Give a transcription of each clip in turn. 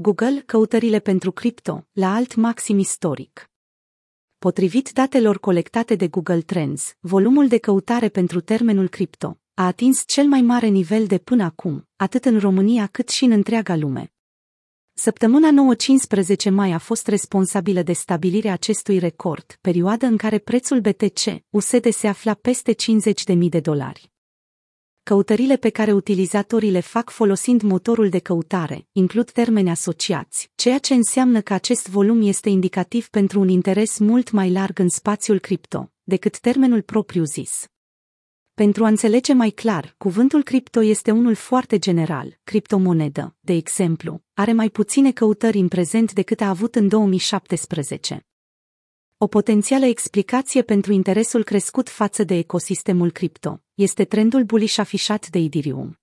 Google, căutările pentru cripto, la alt maxim istoric. Potrivit datelor colectate de Google Trends, volumul de căutare pentru termenul cripto a atins cel mai mare nivel de până acum, atât în România cât și în întreaga lume. Săptămâna 9-15 mai a fost responsabilă de stabilirea acestui record, perioadă în care prețul BTC USD se afla peste 50.000 de dolari. Căutările pe care utilizatorii le fac folosind motorul de căutare includ termeni asociați, ceea ce înseamnă că acest volum este indicativ pentru un interes mult mai larg în spațiul cripto decât termenul propriu zis. Pentru a înțelege mai clar, cuvântul cripto este unul foarte general. Criptomonedă, de exemplu, are mai puține căutări în prezent decât a avut în 2017. O potențială explicație pentru interesul crescut față de ecosistemul cripto este trendul bullish afișat de Ethereum.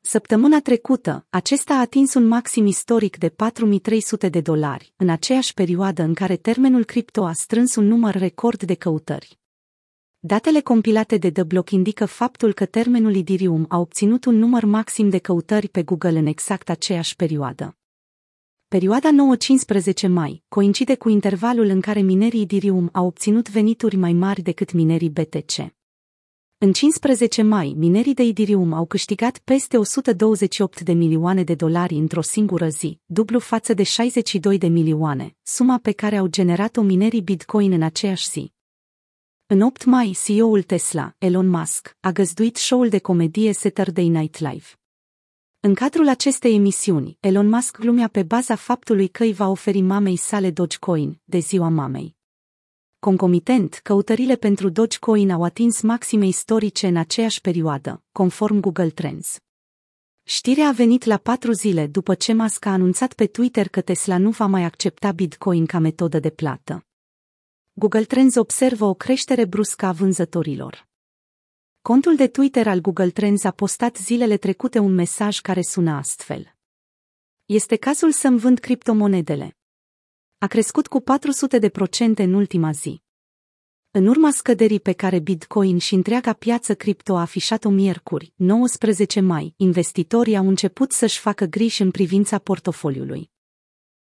Săptămâna trecută, acesta a atins un maxim istoric de 4300 de dolari, în aceeași perioadă în care termenul cripto a strâns un număr record de căutări. Datele compilate de The Block indică faptul că termenul Ethereum a obținut un număr maxim de căutări pe Google în exact aceeași perioadă. Perioada 9-15 mai coincide cu intervalul în care minerii Ethereum au obținut venituri mai mari decât minerii BTC. În 15 mai, minerii de Ethereum au câștigat peste 128 de milioane de dolari într-o singură zi, dublu față de 62 de milioane, suma pe care au generat-o minerii Bitcoin în aceeași zi. În 8 mai, CEO-ul Tesla, Elon Musk, a găzduit show-ul de comedie Saturday Night Live. În cadrul acestei emisiuni, Elon Musk glumea pe baza faptului că îi va oferi mamei sale Dogecoin, de ziua mamei. Concomitent, căutările pentru Dogecoin au atins maxime istorice în aceeași perioadă, conform Google Trends. Știrea a venit la patru zile după ce Musk a anunțat pe Twitter că Tesla nu va mai accepta Bitcoin ca metodă de plată. Google Trends observă o creștere bruscă a vânzătorilor. Contul de Twitter al Google Trends a postat zilele trecute un mesaj care sună astfel. Este cazul să-mi vând criptomonedele. A crescut cu 400 de procente în ultima zi. În urma scăderii pe care Bitcoin și întreaga piață cripto a afișat-o miercuri, 19 mai, investitorii au început să-și facă griji în privința portofoliului.